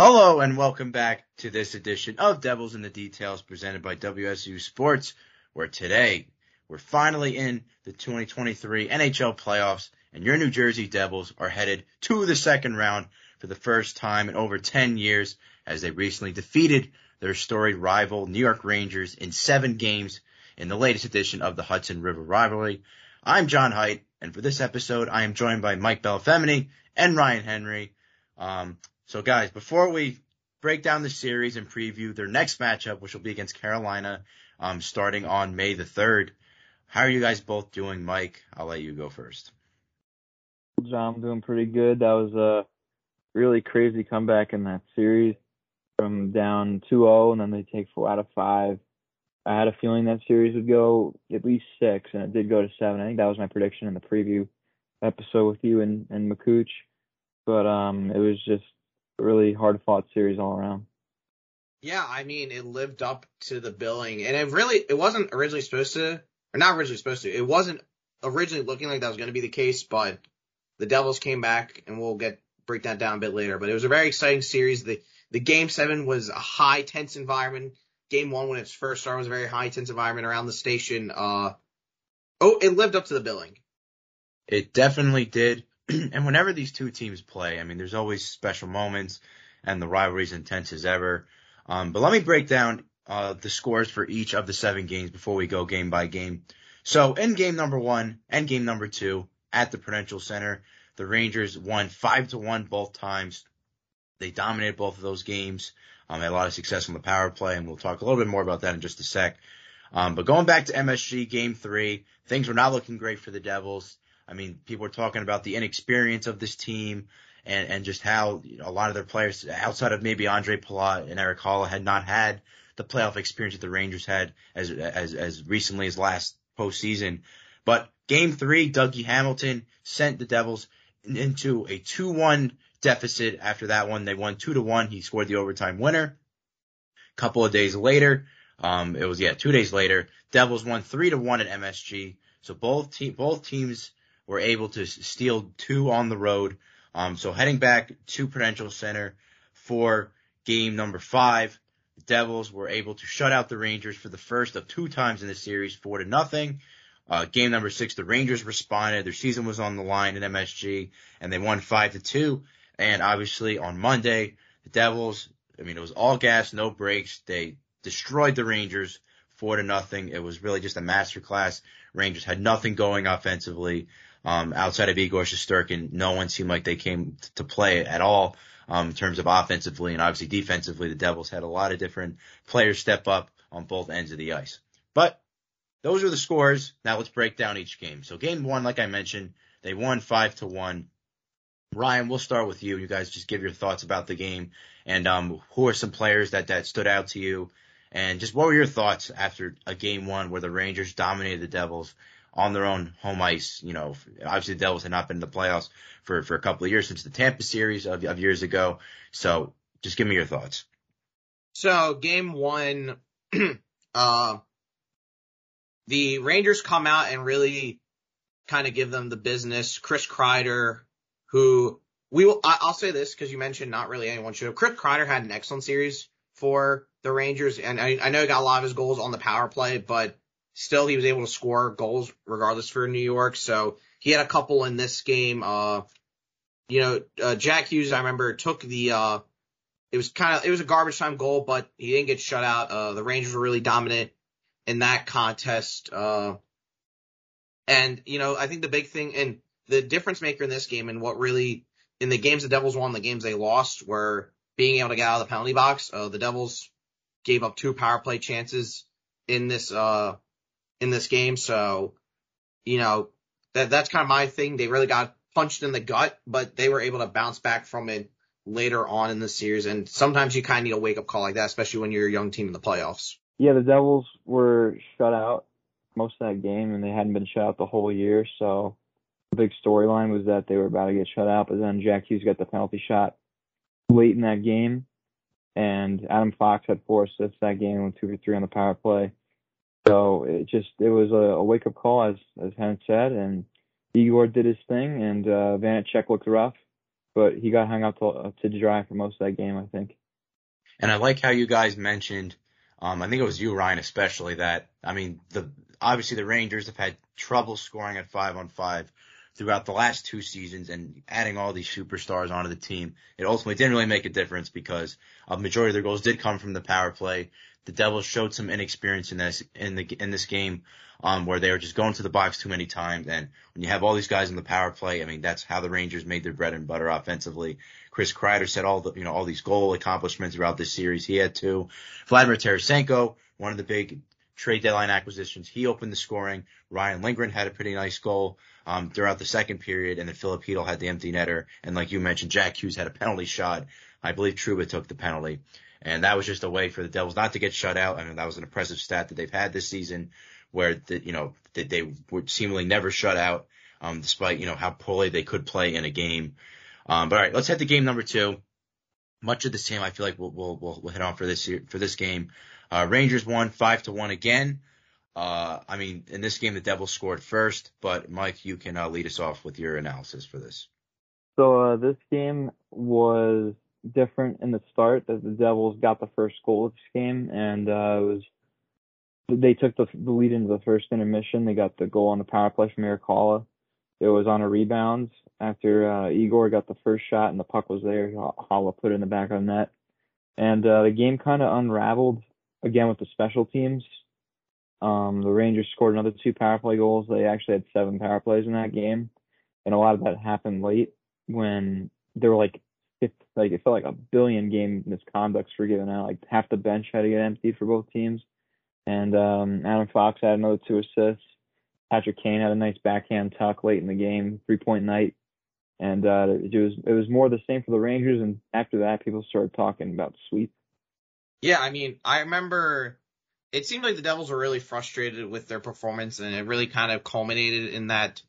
Hello and welcome back to this edition of Devils in the Details presented by WSU Sports, where today we're finally in the 2023 NHL playoffs and your New Jersey Devils are headed to the second round for the first time in over 10 years as they recently defeated their storied rival New York Rangers in seven games in the latest edition of the Hudson River rivalry. I'm John Heite and for this episode I am joined by Mike Bellifemini and Ryan Henry. Um, so guys, before we break down the series and preview their next matchup, which will be against Carolina, um, starting on May the 3rd, how are you guys both doing? Mike, I'll let you go first. John, I'm doing pretty good. That was a really crazy comeback in that series from down 2-0 and then they take four out of five. I had a feeling that series would go at least six, and it did go to seven. I think that was my prediction in the preview episode with you and and Makuch. But um, it was just really hard fought series all around. Yeah, I mean, it lived up to the billing, and it really it wasn't originally supposed to, or not originally supposed to. It wasn't originally looking like that was going to be the case, but the Devils came back, and we'll get break that down a bit later. But it was a very exciting series. The the game seven was a high tense environment. Game one, when it first started, was a very high tense environment around the station. Uh, oh, it lived up to the billing. It definitely did. and whenever these two teams play, I mean, there's always special moments, and the rivalry's intense as ever. Um, but let me break down uh, the scores for each of the seven games before we go game by game. So in game number one and game number two at the Prudential Center, the Rangers won five to one both times. They dominated both of those games. Um, had a lot of success on the power play, and we'll talk a little bit more about that in just a sec. Um, but going back to MSG game three, things were not looking great for the Devils. I mean, people are talking about the inexperience of this team and, and just how you know, a lot of their players outside of maybe Andre Palat and Erik Haula had not had the playoff experience that the Rangers had as, as, as recently as last postseason. But game three, Dougie Hamilton sent the Devils into a 2-1 deficit. After that one, they won 2 to 1. He scored the overtime winner. A couple of days later, um, it was, yeah, two days later, Devils won 3 to 1 at MSG. So both team, both teams were able to steal two on the road. Um, so heading back to Prudential Center for game number five, the Devils were able to shut out the Rangers for the first of two times in the series, four to nothing. Uh, game number six, the Rangers responded. Their season was on the line in MSG and they won five to two. And obviously on Monday, the Devils, I mean, it was all gas, no brakes. They destroyed the Rangers four to nothing. It was really just a masterclass. Rangers had nothing going offensively. Um, outside of Igor Shesterkin, no one seemed like they came to play at all. Um, in terms of offensively and obviously defensively, the Devils had a lot of different players step up on both ends of the ice. But those are the scores. Now let's break down each game. So game one, like I mentioned, they won five to one. Ryan, we'll start with you. You guys just give your thoughts about the game and um, who are some players that that stood out to you, and just what were your thoughts after a game one where the Rangers dominated the Devils on their own home ice. You know, obviously the Devils had not been in the playoffs for, for a couple of years since the Tampa series of, of years ago. So just give me your thoughts. So game one, uh, the Rangers come out and really kind of give them the business. Chris Kreider, who we will, I, will say this because you mentioned not really anyone should have. Chris Kreider had an excellent series for the Rangers, and I, I know he got a lot of his goals on the power play, but still he was able to score goals regardless for New York. So he had a couple in this game. Uh, you know, uh, Jack Hughes, I remember took the, uh, it was kind of, it was a garbage time goal, but he didn't get shut out. Uh, the Rangers were really dominant in that contest. Uh, and, you know, I think the big thing and the difference maker in this game and what really, in the games the Devils won, the games they lost were being able to get out of the penalty box. Uh, the Devils gave up two power play chances in this, uh, in this game. So, you know, that that's kind of my thing. They really got punched in the gut, but they were able to bounce back from it later on in the series. And sometimes you kind of need a wake up call like that, especially when you're a young team in the playoffs. Yeah, the Devils were shut out most of that game, and they hadn't been shut out the whole year. So the big storyline was that they were about to get shut out, but then Jack Hughes got the penalty shot late in that game, and Adam Fox had four assists that game with two or three on the power play. So it just it was a, a wake up call, as as Hen said, and Igor did his thing, and uh, Vanecek looked rough. but he got hung up to, to dry for most of that game, I think. And I like how you guys mentioned, um, I think it was you, Ryan, especially that, I mean, the, obviously the Rangers have had trouble scoring at five on five throughout the last two seasons and adding all these superstars onto the team. It ultimately didn't really make a difference because a majority of their goals did come from the power play. The Devils showed some inexperience in this, in the, in this game, um, where they were just going to the box too many times. And when you have all these guys in the power play, I mean, that's how the Rangers made their bread and butter offensively. Chris Kreider set all the, you know, all these goal accomplishments throughout this series. He had two. Vladimir Tarasenko, one of the big trade deadline acquisitions. He opened the scoring. Ryan Lindgren had a pretty nice goal um, throughout the second period, and then Filip Chytil had the empty netter. And like you mentioned, Jack Hughes had a penalty shot. I believe Trouba took the penalty. And that was just a way for the Devils not to get shut out. I mean, that was an impressive stat that they've had this season where, the, you know, they, they were seemingly never shut out, um, despite, you know, how poorly they could play in a game. Um, but all right, let's head to game number two. Much of the same, I feel like we'll, we'll, we'll hit on for this year, for this game. Uh, Rangers won five to one again. Uh, I mean, in this game, the Devils scored first, but Mike, you can uh, lead us off with your analysis for this. So uh, this game was different in the start. That the Devils got the first goal of this game, and uh, it was they took the, the lead into the first intermission. They got the goal on the power play from Erik It was on a rebound after uh, Igor got the first shot and the puck was there. Haula put it in the back of the net, and uh, the game kind of unraveled again with the special teams. Um, the Rangers scored another two power play goals. They actually had seven power plays in that game, and a lot of that happened late when there were like, it, like it felt like a billion game misconducts were given out. Like half the bench had to get emptied for both teams, and um, Adam Fox had another two assists. Patrick Kane had a nice backhand tuck late in the game, three point night, and uh, it was it was more the same for the Rangers. And after that, people started talking about sweep. Yeah, I mean, I remember it seemed like the Devils were really frustrated with their performance, and it really kind of culminated in that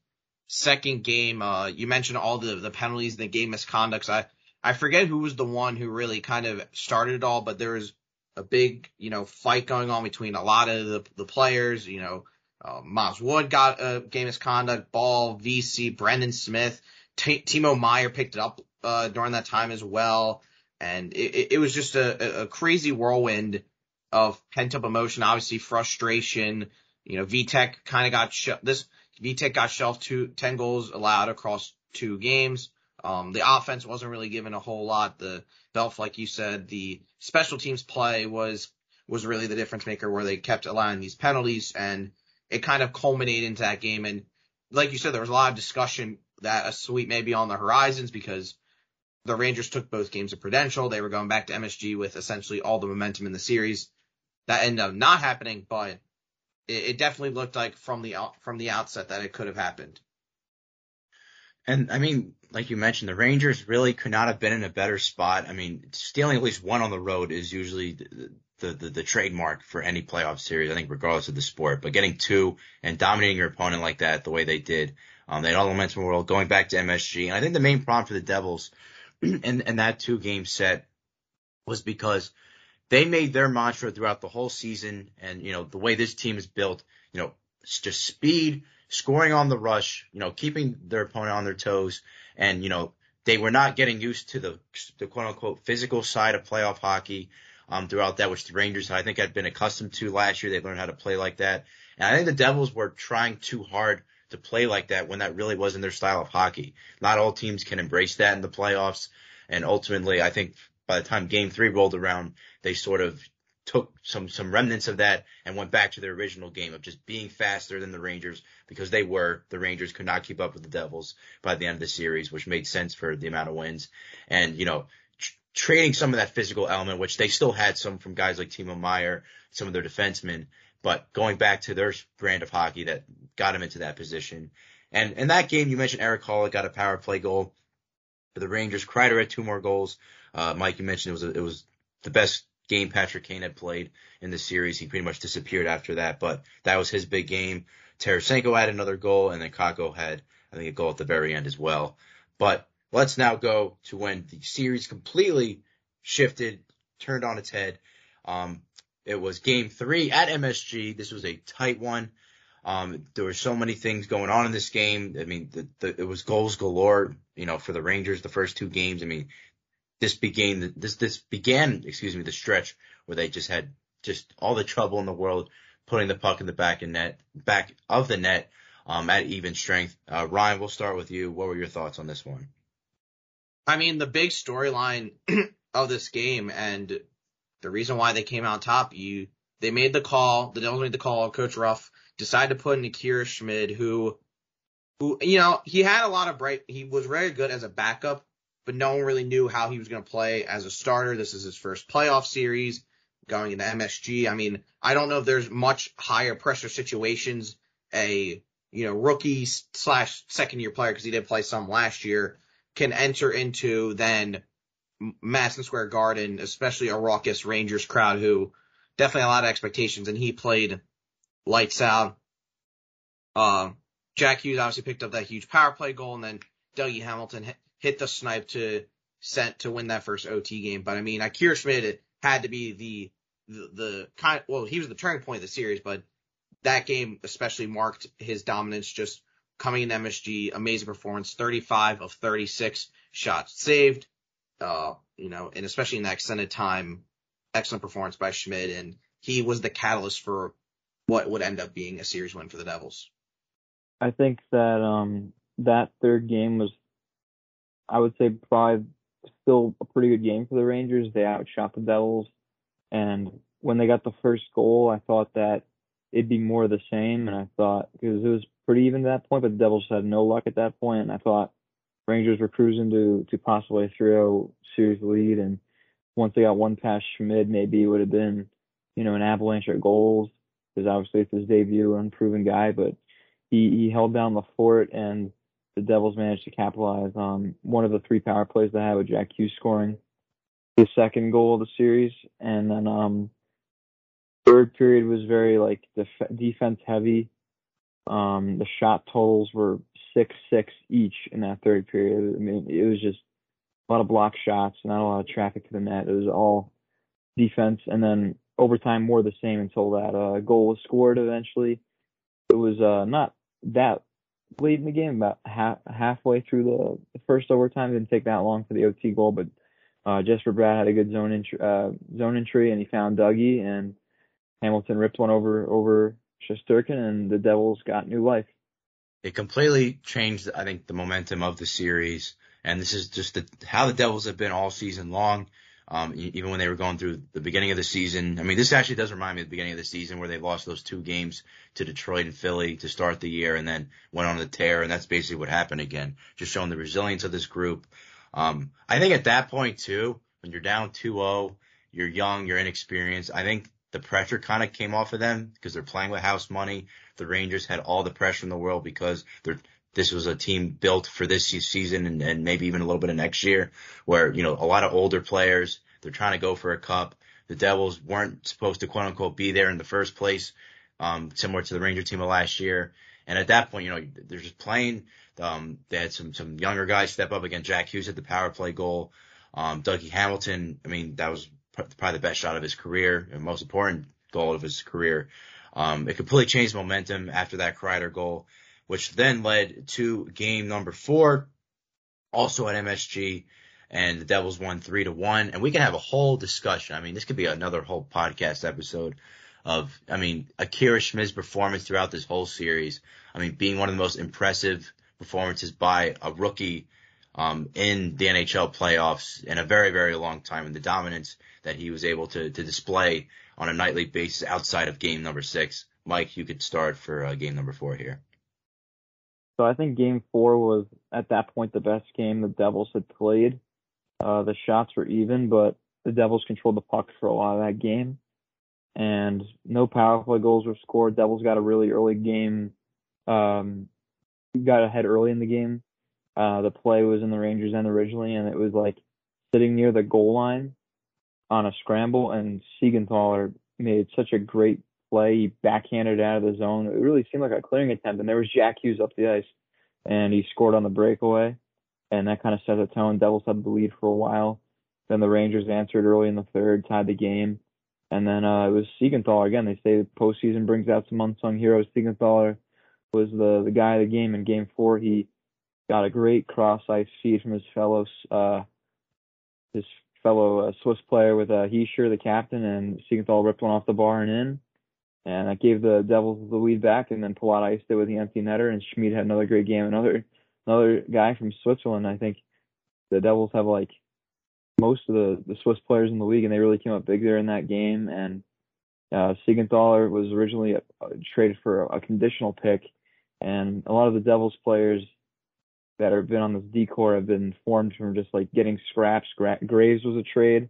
second game. Uh, you mentioned all the the penalties and the game misconducts. I I forget who was the one who really kind of started it all, but there was a big you know fight going on between a lot of the the players. You know, uh, Miles Wood got a game misconduct, Ball, VC, Brendan Smith, T- Timo Meier picked it up uh, during that time as well, and it, it was just a, a crazy whirlwind of pent up emotion, obviously frustration. You know, Vitek kind of got sh- this Vitek got shelved two, 10 goals allowed across two games. Um, the offense wasn't really given a whole lot. The Belf, like you said, the special teams play was, was really the difference maker where they kept allowing these penalties and it kind of culminated into that game. And like you said, there was a lot of discussion that a sweep may be on the horizons because the Rangers took both games of Prudential. They were going back to MSG with essentially all the momentum in the series that ended up not happening, but it, it definitely looked like from the from the outset that it could have happened. And I mean, like you mentioned, the Rangers really could not have been in a better spot. I mean, stealing at least one on the road is usually the, the, the, the, trademark for any playoff series, I think, regardless of the sport. But getting two and dominating your opponent like that, the way they did, um, they had all the momentum in the world, going back to MSG. And I think the main problem for the Devils in, in that two game set was because they made their mantra throughout the whole season. And, you know, the way this team is built, you know, just speed, scoring on the rush, you know, keeping their opponent on their toes. And, you know, they were not getting used to the, the quote unquote physical side of playoff hockey, um, throughout that, which the Rangers, I think, had been accustomed to last year. They learned how to play like that. And I think the Devils were trying too hard to play like that when that really wasn't their style of hockey. Not all teams can embrace that in the playoffs. And ultimately, I think by the time game three rolled around, they sort of took some, some remnants of that and went back to their original game of just being faster than the Rangers because they were, the Rangers could not keep up with the Devils by the end of the series, which made sense for the amount of wins. And, you know, tr- trading some of that physical element, which they still had some from guys like Timo Meier, some of their defensemen, but going back to their brand of hockey that got them into that position. And in that game, you mentioned Erik Haula got a power play goal for the Rangers. Kreider had two more goals. Uh, Mike, you mentioned it was a, it was the best game Patrick Kane had played in the series. He pretty much disappeared after that, but that was his big game. Tarasenko had another goal, and then Kakko had I think a goal at the very end as well. But let's now go to when the series completely shifted, turned on its head. Um, it was game three at MSG. This was a tight one. Um, there were so many things going on in this game. I mean, the, the, it was goals galore you know, for the Rangers, the first two games. I mean, this began this this began, excuse me, the stretch where they just had just all the trouble in the world putting the puck in the back of net, back of the net, um, at even strength. Uh, Ryan, we'll start with you. What were your thoughts on this one? I mean, the big storyline of this game and the reason why they came out top, you they made the call, the Devils made the call, Coach Ruff decided to put in Akira Schmid, who who you know, he had a lot of bright he was very good as a backup, but no one really knew how he was gonna play as a starter. This is his first playoff series going into MSG. I mean, I don't know if there's much higher pressure situations a you know rookie slash second year player because he did play some last year can enter into than Madison Square Garden, especially a raucous Rangers crowd who definitely a lot of expectations, and he played lights out. Uh, Jack Hughes obviously picked up that huge power play goal, and then Dougie Hamilton hit, the snipe to sent to win that first OT game. But I mean, Akira Schmid it had to be the the, the kind. Well, he was the turning point of the series, but that game especially marked his dominance. Just coming in MSG, amazing performance, 35 of 36 shots saved, uh, you know, and especially in that extended time, excellent performance by Schmid, and he was the catalyst for what would end up being a series win for the Devils. I think that um that third game was, I would say, probably still a pretty good game for the Rangers. They outshot the Devils, and when they got the first goal, I thought that it'd be more of the same, and I thought because it was pretty even at that point, but the Devils had no luck at that point, and I thought Rangers were cruising to to possibly a 3-0 series lead, and once they got one past Schmid, maybe it would have been, you know, an avalanche of goals. Because obviously it's his debut, unproven guy, but he he held down the fort, and the Devils managed to capitalize on one of the three power plays they had with Jack Hughes scoring the second goal of the series, and then um third period was very like def- defense heavy. Um, the shot totals were six six each in that third period. I mean, it was just a lot of block shots, not a lot of traffic to the net. It was all defense, and then overtime more the same until that uh, goal was scored eventually. It was uh, not that in the game, about half halfway through the, first overtime. Didn't take that long for the OT goal, but uh, Jesper Bratt had a good zone entry, uh, zone entry, and he found Dougie, and Hamilton ripped one over over Shesterkin, and the Devils got new life it completely changed, I think, the momentum of the series. And this is just the, how the Devils have been all season long. Um, even when they were going through the beginning of the season. I mean, this actually does remind me of the beginning of the season where they lost those two games to Detroit and Philly to start the year and then went on the tear. And that's basically what happened again, just showing the resilience of this group. Um, I think at that point too, when you're down 2-0, you're young, you're inexperienced. I think the pressure kind of came off of them because they're playing with house money. The Rangers had all the pressure in the world because they're this was a team built for this season and, and maybe even a little bit of next year where, you know, a lot of older players, they're trying to go for a cup. The Devils weren't supposed to quote unquote be there in the first place, um, similar to the Ranger team of last year. And at that point, you know, they're just playing. Um, they had some, some younger guys step up again. Jack Hughes at the power play goal. Um, Dougie Hamilton, I mean, that was probably the best shot of his career and most important goal of his career. Um, it completely changed momentum after that Kreider goal, which then led to game number four, also at MSG, and the Devils won three to one. And we can have a whole discussion. I mean, this could be another whole podcast episode of, I mean, Akira Schmid's performance throughout this whole series. I mean, being one of the most impressive performances by a rookie um, in the NHL playoffs in a very, very long time and the dominance that he was able to, to display on a nightly basis outside of game number six. Mike, you could start for uh, game number four here. So I think game four was at that point the best game the Devils had played. Uh, the shots were even, but the Devils controlled the puck for a lot of that game. And no power play goals were scored. Devils got a really early game, um, got ahead early in the game. Uh, the play was in the Rangers end originally, and it was like sitting near the goal line on a scramble, and Siegenthaler made such a great play. He backhanded out of the zone. It really seemed like a clearing attempt, and there was Jack Hughes up the ice, and he scored on the breakaway, and that kind of set the tone. Devils had the lead for a while. Then the Rangers answered early in the third, tied the game, and then uh, it was Siegenthaler again. They say the postseason brings out some unsung heroes. Siegenthaler was the the guy of the game in Game Four. He got a great cross ice feed from his fellow uh, his fellow uh, Swiss player with uh, Hischier, the captain, and Siegenthaler ripped one off the bar and in. And that gave the Devils the lead back, and then Palat iced it with the empty netter, and Schmid had another great game. Another another guy from Switzerland. I think the Devils have like most of the the Swiss players in the league, and they really came up big there in that game. And uh, Siegenthaler was originally uh, traded for a conditional pick, and a lot of the Devils players that have been on this D corps have been formed from just like getting scraps. Gra- Graves was a trade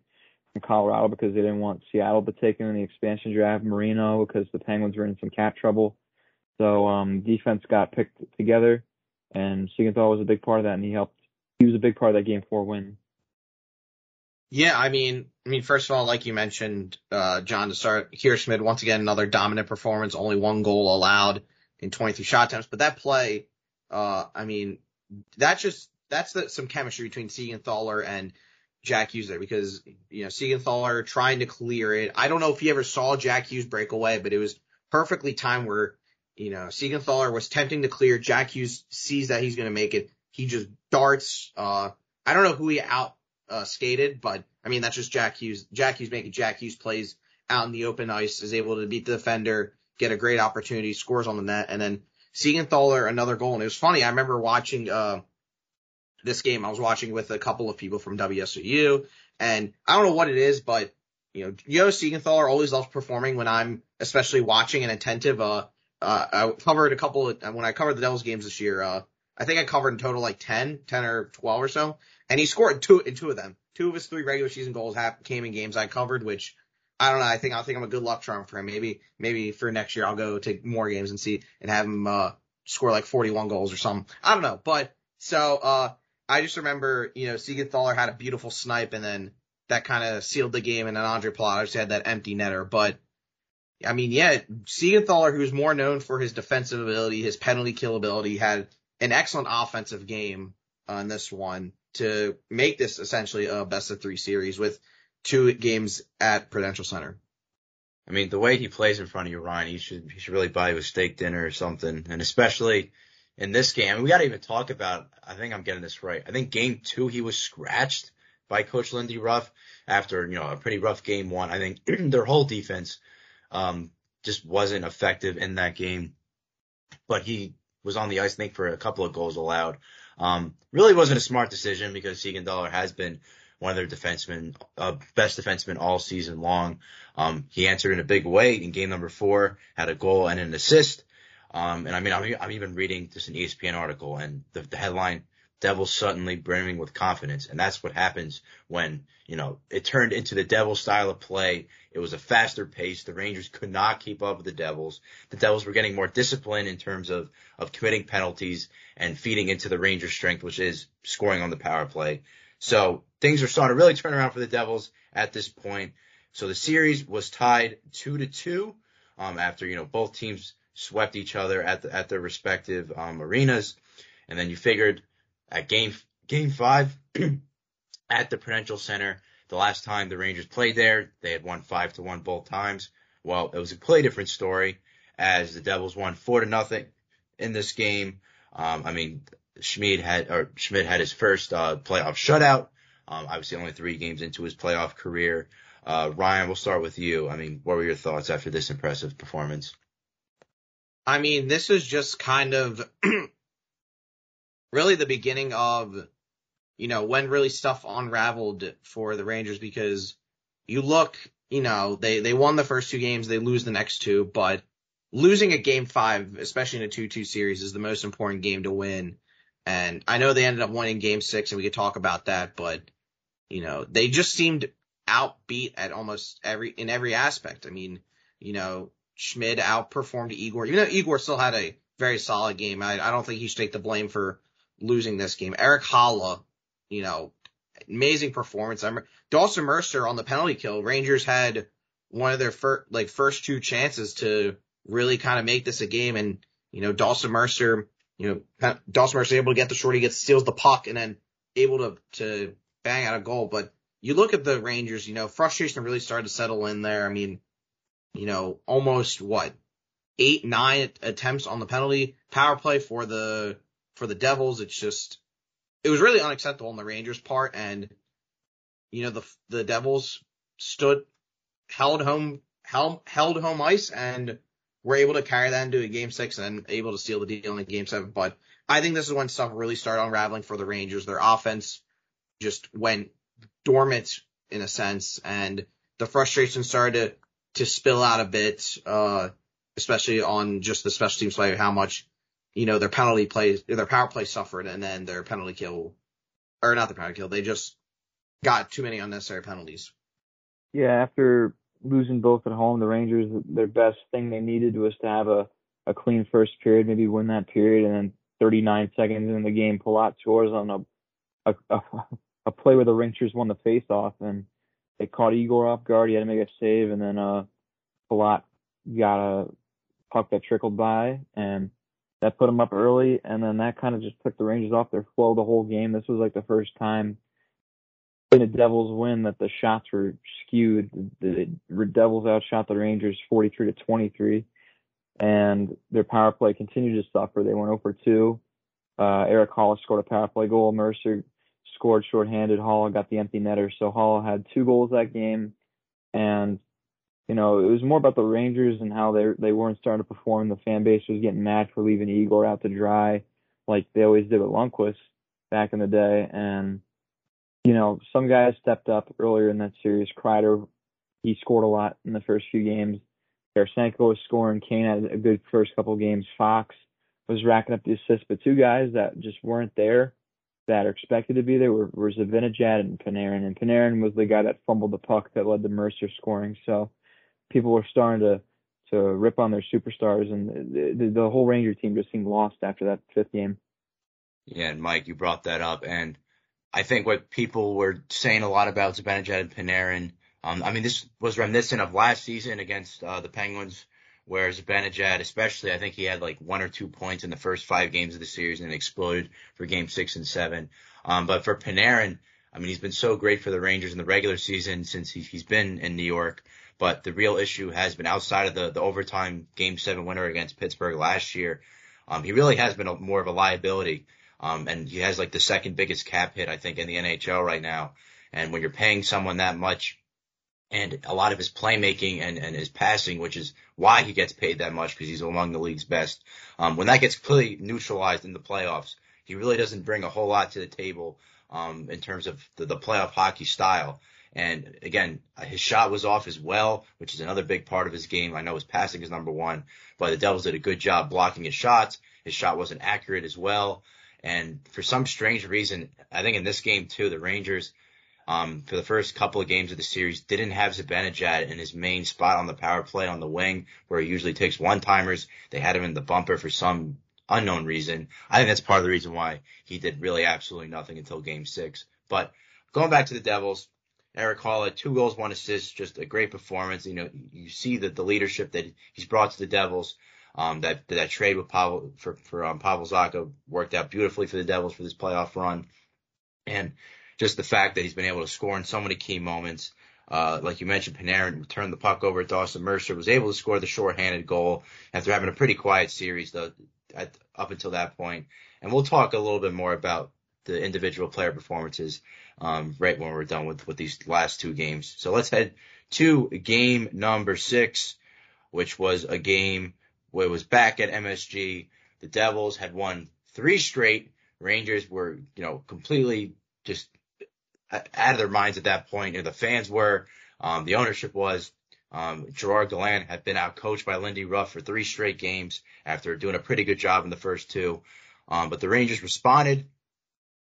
Colorado because they didn't want Seattle to take him in the expansion draft. Marino because the Penguins were in some cap trouble. So um, defense got picked together, and Siegenthaler was a big part of that, and he helped. He was a big part of that game four win. Yeah, I mean, I mean, first of all, like you mentioned, uh, John, to start, Kier Schmid, once again, another dominant performance, only one goal allowed in 23 shot attempts, but that play, uh, I mean, that just, that's the, some chemistry between Siegenthaler and Jack Hughes there because, you know, Siegenthaler trying to clear it. I don't know if he ever saw Jack Hughes break away, but it was perfectly timed where, you know, Siegenthaler was tempting to clear. Jack Hughes sees that he's going to make it. He just darts, uh, I don't know who he out uh, skated, but I mean, that's just Jack Hughes. Jack Hughes making Jack Hughes plays out in the open ice, is able to beat the defender, get a great opportunity, scores on the net, and then Siegenthaler another goal. And it was funny. I remember watching, uh, this game. I was watching with a couple of people from WSU and I don't know what it is, but you know, Yo Siegenthaler always loves performing when I'm especially watching and attentive. Uh, uh, I covered a couple of, when I covered the Devils games this year, uh, I think I covered in total like 10, 10 or 12 or so and he scored two in two of them. Two of his three regular season goals came in games I covered, which I don't know. I think I think I'm a good luck charm for him. Maybe maybe for next year I'll go take more games and see and have him uh, score like 41 goals or something. I don't know, but so uh, I just remember you know Siegenthaler had a beautiful snipe and then that kind of sealed the game and then Andre Palat just had that empty netter. But I mean, yeah, Siegenthaler, who's more known for his defensive ability, his penalty kill ability, had an excellent offensive game on this one to make this essentially a best of three series with two games at Prudential Center. I mean, the way he plays in front of you, Ryan, he should he should really buy you a steak dinner or something. And especially in this game, we got to even talk about. I think I'm getting this right. I think game two he was scratched by Coach Lindy Ruff after you know a pretty rough game one. I think their whole defense um, just wasn't effective in that game, but he was on the ice I think for a couple of goals allowed. Um, really wasn't a smart decision because Siegenthaler has been one of their defensemen, uh, best defensemen all season long. Um, he answered in a big way in game number four, had a goal and an assist. Um, and I mean, I'm, I'm even reading just an ESPN article and the, the headline, Devils suddenly brimming with confidence. And that's what happens when, you know, it turned into the Devils style of play. It was a faster pace. The Rangers could not keep up with the Devils. The Devils were getting more disciplined in terms of, of committing penalties and feeding into the Rangers strength, which is scoring on the power play. So things are starting to really turn around for the Devils at this point. So the series was tied two to two, um, after, you know, both teams swept each other at the, at their respective, um, arenas. And then you figured at game game five at the Prudential Center. The last time the Rangers played there, they had won five to one both times. Well, it was a completely different story as the Devils won four to nothing in this game. Um, I mean, Schmid had or Schmid had his first uh, playoff shutout. Um, obviously, only three games into his playoff career. Uh, Ryan, we'll start with you. I mean, what were your thoughts after this impressive performance? I mean, this is just kind of really the beginning of, you know, when really stuff unraveled for the Rangers because you look, you know, they, they won the first two games, they lose the next two, but losing a game five, especially in a 2-2 series is the most important game to win. And I know they ended up winning game six and we could talk about that, but you know, they just seemed outbeat at almost every, in every aspect. I mean, you know, Schmid outperformed Igor, even though Igor still had a very solid game. I, I don't think he should take the blame for losing this game. Erik Haula, you know, amazing performance. I'm Dawson Mercer on the penalty kill. Rangers had one of their first, like first two chances to really kind of make this a game. And, you know, Dawson Mercer, you know, Dawson Mercer able to get the shorty, gets, steals the puck and then able to, to bang out a goal. But you look at the Rangers, you know, frustration really started to settle in there. I mean, you know, almost what eight, nine attempts on the penalty power play for the for the Devils, it's just it was really unacceptable on the Rangers' part, and you know the the Devils stood held home held held home ice and were able to carry that into a game six and able to steal the deal in game seven. But I think this is when stuff really started unraveling for the Rangers. Their offense just went dormant in a sense, and the frustration started to, to spill out a bit, uh, especially on just the special teams play, how much, you know, their penalty plays, their power play suffered, and then their penalty kill, or not the penalty kill, they just got too many unnecessary penalties. Yeah, after losing both at home, the Rangers, their best thing they needed was to have a, a clean first period, maybe win that period, and then 39 seconds in the game, pull Palat scores on a, a, a, a play where the Rangers won the faceoff, and they caught Igor off guard. He had to make a save, and then uh, Palat got a puck that trickled by, and that put them up early, and then that kind of just took the Rangers off their flow the whole game. This was like the first time in a Devils win that the shots were skewed. The, the Devils outshot the Rangers 43 to 23, and their power play continued to suffer. They went over 2. Uh, Erik Haula scored a power play goal. Mercer scored shorthanded. Haula got the empty netter. So Haula had two goals that game, and you know it was more about the Rangers and how they they weren't starting to perform. The fan base was getting mad for leaving Igor out to dry, like they always did with Lundqvist back in the day, and you know, some guys stepped up earlier in that series. Kreider, he scored a lot in the first few games. Tarasenko was scoring. Kane had a good first couple games. Fox was racking up the assists, but two guys that just weren't there that are expected to be there were, were Zibanejad and Panarin. And Panarin was the guy that fumbled the puck that led to Mercer scoring. So people were starting to to rip on their superstars, and the, the, the whole Ranger team just seemed lost after that fifth game. Yeah, and Mike, you brought that up, and I think what people were saying a lot about Zibanejad and Panarin. Um, I mean, this was reminiscent of last season against uh, the Penguins, where Zibanejad, especially, I think he had like one or two points in the first five games of the series and exploded for game six and seven. Um, but for Panarin, I mean, he's been so great for the Rangers in the regular season since he, he's been in New York. But the real issue has been outside of the, the overtime game seven winner against Pittsburgh last year. Um, he really has been a, more of a liability. Um, and he has like the second biggest cap hit, I think, in the NHL right now. And when you're paying someone that much and a lot of his playmaking and, and his passing, which is why he gets paid that much because he's among the league's best. Um, when that gets clearly neutralized in the playoffs, he really doesn't bring a whole lot to the table, um, in terms of the, the playoff hockey style. And again, his shot was off as well, which is another big part of his game. I know his passing is number one, but the Devils did a good job blocking his shots. His shot wasn't accurate as well. And for some strange reason, I think in this game too, the Rangers, um, for the first couple of games of the series, didn't have Zibanejad in his main spot on the power play on the wing, where he usually takes one timers. They had him in the bumper for some unknown reason. I think that's part of the reason why he did really absolutely nothing until game six. But going back to the Devils, Erik Haula, two goals, one assist, just a great performance. You know, you see that the leadership that he's brought to the Devils. Um, that that trade with Pavel for for um, Pavel Zacha worked out beautifully for the Devils for this playoff run, and just the fact that he's been able to score in so many key moments. Uh, like you mentioned, Panarin turned the puck over. to Dawson Mercer was able to score the shorthanded goal after having a pretty quiet series though, at, up until that point. And we'll talk a little bit more about the individual player performances um, right when we're done with with these last two games. So let's head to game number six, which was a game where it was back at MSG. The Devils had won three straight. Rangers were, you know, completely just out of their minds at that point. You know, the fans were, um, the ownership was. Um, Gerard Gallant had been out coached by Lindy Ruff for three straight games after doing a pretty good job in the first two. Um, but the Rangers responded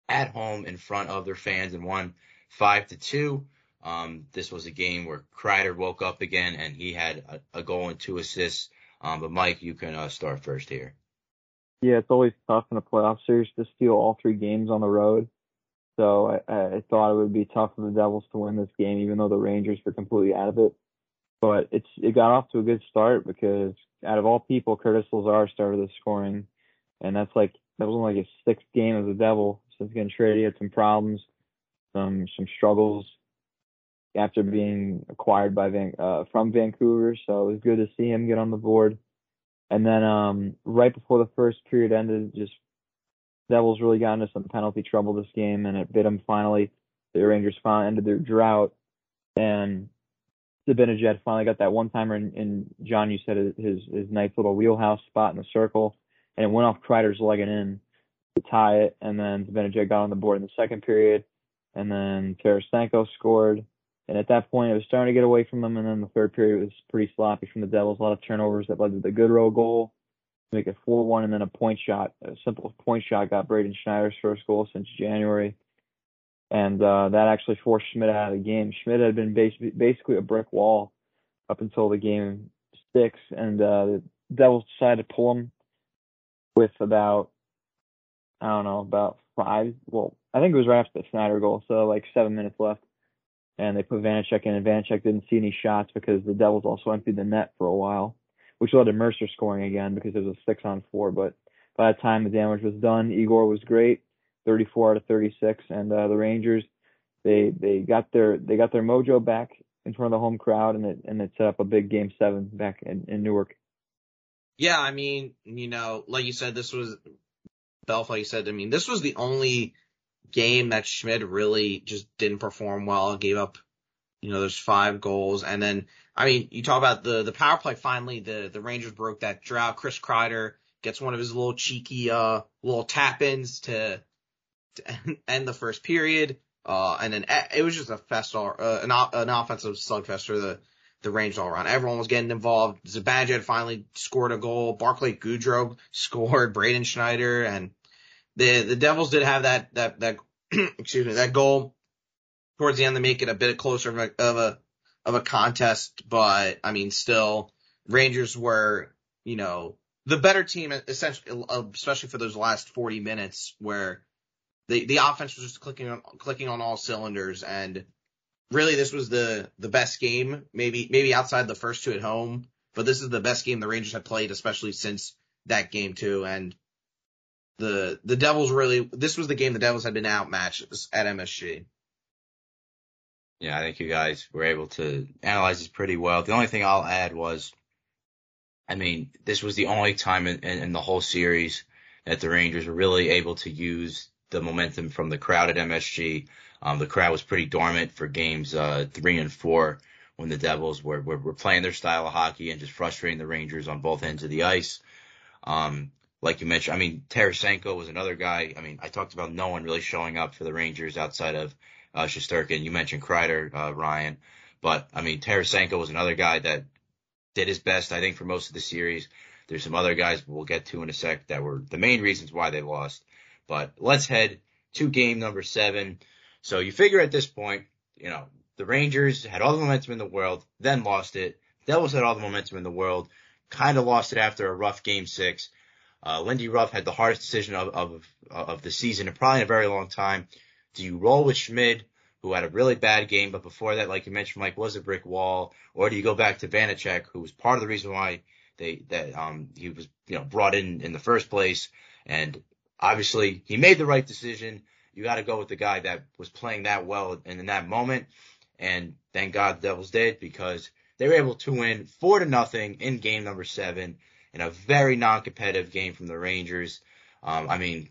at home in front of their fans and won five to two. Um, this was a game where Kreider woke up again and he had a, a goal and two assists. Um, but Mike, you can uh, start first here. Yeah, it's always tough in a playoff series to steal all three games on the road. So I, I thought it would be tough for the Devils to win this game, even though the Rangers were completely out of it. But it's it got off to a good start because out of all people, Curtis Lazar started the scoring, and that's like that was only like a sixth game as a Devil since getting traded. He had some problems, some some struggles after being acquired by Van, uh, from Vancouver. So it was good to see him get on the board. And then um, right before the first period ended, just Devils really got into some penalty trouble this game, and it bit them finally. The Rangers finally ended their drought, and Zibanejad finally got that one timer in, in John. You said his his nice little wheelhouse spot in the circle, and it went off Kreider's leg and in to tie it. And then Zibanejad got on the board in the second period, and then Tarasenko scored. And at that point, it was starting to get away from them. And then the third period was pretty sloppy from the Devils. A lot of turnovers that led to the Goodrow goal make it 4-1, and then a point shot, a simple point shot, got Braden Schneider's first goal since January and uh, that actually forced Schmid out of the game. Schmid had been bas- basically a brick wall up until the game six, and uh, the Devils decided to pull him with about I don't know about five. Well, I think it was right after the Schneider goal, so like seven minutes left, and they put Vanecek in, and Vanecek didn't see any shots because the Devils also emptied the net for a while, which led to Mercer scoring again because it was a six on four. But by the time the damage was done, Igor was great 34 out of 36, and uh, the Rangers they they got their they got their mojo back in front of the home crowd, and it and it set up a big game seven back in, in Newark. Yeah, I mean, you know, like you said, this was Belf. Like you said, I mean, this was the only game that Schmid really just didn't perform well. Gave up, you know, there's five goals, and then I mean, you talk about the the power play. Finally, the the Rangers broke that drought. Chris Kreider gets one of his little cheeky uh little tap ins to to end the first period. Uh, and then eh, it was just a fest uh, an, an offensive slugfest for the, the Rangers all around. Everyone was getting involved. Zibanejad finally scored a goal. Barclay Goodrow scored. Braden Schneider and the, the Devils did have that, that, that, excuse me, that goal towards the end to make it a bit closer of a, of a, of a contest. But I mean, still Rangers were, you know, the better team essentially, especially for those last 40 minutes where the the offense was just clicking on clicking on all cylinders, and really this was the the best game, maybe maybe outside the first two at home, but this is the best game the Rangers have played, especially since that game too. And the the Devils really this was the game the Devils had been outmatched at MSG. Yeah, I think you guys were able to analyze this pretty well. The only thing I'll add was, I mean, this was the only time in, in, in the whole series that the Rangers were really able to use the momentum from the crowd at MSG. Um, the crowd was pretty dormant for games uh, three and four when the Devils were, were, were playing their style of hockey and just frustrating the Rangers on both ends of the ice. Um, like you mentioned, I mean, Tarasenko was another guy. I mean, I talked about no one really showing up for the Rangers outside of uh, Shesterkin. You mentioned Kreider, uh, Ryan, but I mean, Tarasenko was another guy that did his best, I think, for most of the series. There's some other guys we'll get to in a sec that were the main reasons why they lost. But let's head to game number seven. So you figure at this point, you know, the Rangers had all the momentum in the world, then lost it. Devils had all the momentum in the world, kind of lost it after a rough game six. Uh, Lindy Ruff had the hardest decision of, of, of the season and probably in a very long time. Do you roll with Schmid, who had a really bad game, but before that, like you mentioned, Mike was a brick wall, or do you go back to Vanecek, who was part of the reason why they that um he was you know brought in in the first place, and obviously he made the right decision. You got to go with the guy that was playing that well and in that moment. And thank God the Devils did because they were able to win four to nothing in game number seven in a very non-competitive game from the Rangers. Um, I mean,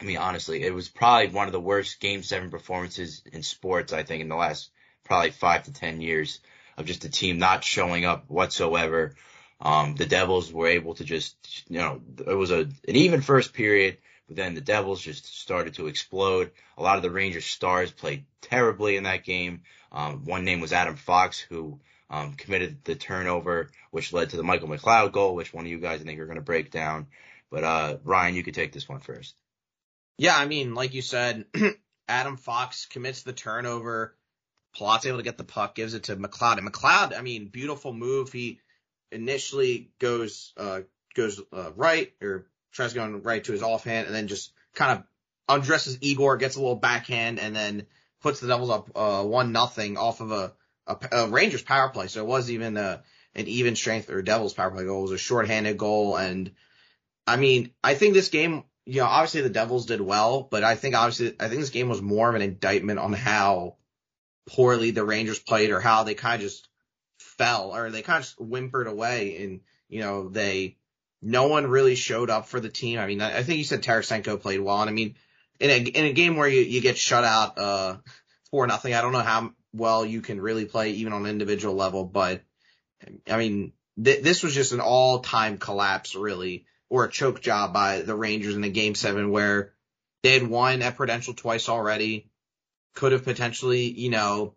I mean, honestly, it was probably one of the worst game seven performances in sports, I think, in the last probably five to 10 years of just a team not showing up whatsoever. Um, the Devils were able to just, you know, it was a, an even first period, but then the Devils just started to explode. A lot of the Rangers stars played terribly in that game. Um, one name was Adam Fox, who, um, committed the turnover, which led to the Michael McLeod goal, which one of you guys I think are going to break down. But, uh, Ryan, you could take this one first. Yeah, I mean, like you said, Adam Fox commits the turnover. Palat's able to get the puck, gives it to McLeod. And McLeod, I mean, beautiful move. He, initially goes uh, goes uh, right or tries going right to his offhand and then just kind of undresses Igor, gets a little backhand, and then puts the Devils up uh, one nothing off of a, a, a, Rangers power play. So it was even a, an even strength or Devils power play goal. It was a shorthanded goal, and I mean, I think this game, you know, obviously the Devils did well, but I think obviously I think this game was more of an indictment on how poorly the Rangers played or how they kind of just fell or they kind of just whimpered away and, you know, they, no one really showed up for the team. I mean, I think you said Tarasenko played well, and I mean, in a in a game where you you get shut out uh for nothing, I don't know how well you can really play even on an individual level, but I mean, th- this was just an all time collapse, really, or a choke job by the Rangers in a game seven where they had won at Prudential twice already, could have potentially, you know,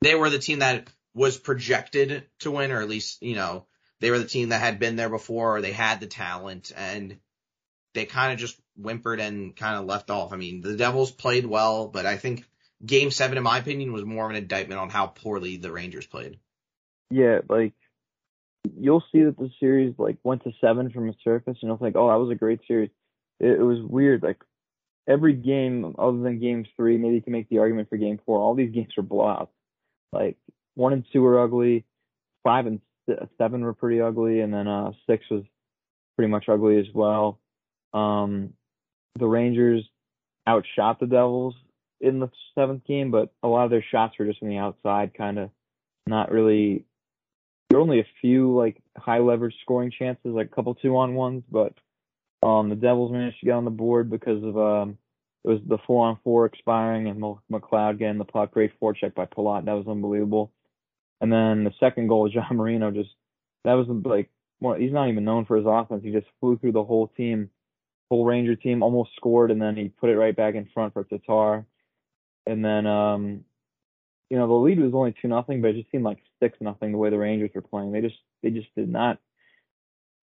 they were the team that was projected to win, or at least, you know, they were the team that had been there before, or they had the talent, and they kind of just whimpered and kind of left off. I mean, the Devils played well, but I think game seven, in my opinion, was more of an indictment on how poorly the Rangers played. Yeah, like you'll see that the series like went to seven from a surface, and you'll think, oh, that was a great series. It, it was weird. Like every game other than game three, maybe you can make the argument for game four. All these games were blowouts. Like one and two were ugly, five and seven were pretty ugly, and then uh six was pretty much ugly as well. Um, the Rangers outshot the Devils in the seventh game, but a lot of their shots were just from the outside, kind of not really. There were only a few like high leverage scoring chances, like a couple two on ones, but um the Devils managed to get on the board because of um it was the four on four expiring and McLeod getting the puck. Great forecheck by Palat. That was unbelievable. And then the second goal, John Marino just that was like well, he's not even known for his offense. He just flew through the whole team, whole Ranger team, almost scored, and then he put it right back in front for Tatar. And then um you know, the lead was only two nothing, but it just seemed like six nothing the way the Rangers were playing. They just they just did not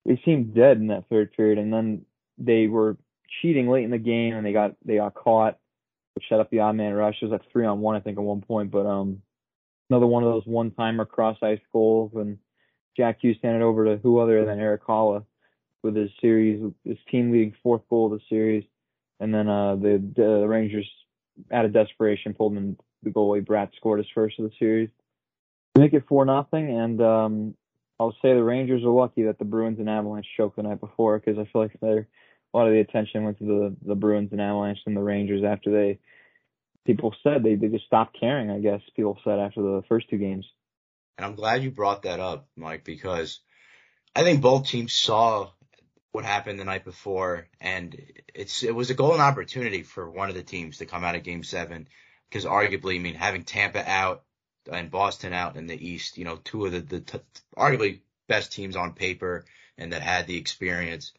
they seemed dead in that third period and then they were cheating late in the game and they got they got caught, which set up the odd man rush. It was like three on one, I think, at one point. But um another one of those one timer cross ice goals and Jack Hughes handed over to who other than Erik Haula with his series his team leading fourth goal of the series. And then uh the, the Rangers out of desperation pulled in the goalie Bratt scored his first of the series. Make it four nothing, and um, I'll say the Rangers are lucky that the Bruins and Avalanche choked the night before because I feel like they're a lot of the attention went to the the Bruins and Avalanche and the Rangers after they people said they they just stopped caring. I guess people said after the first two games. And I'm glad you brought that up, Mike, because I think both teams saw what happened the night before, and it's it was a golden opportunity for one of the teams to come out of Game Seven, because arguably, I mean, having Tampa out and Boston out in the East, you know, two of the the t- arguably best teams on paper and that had the experience,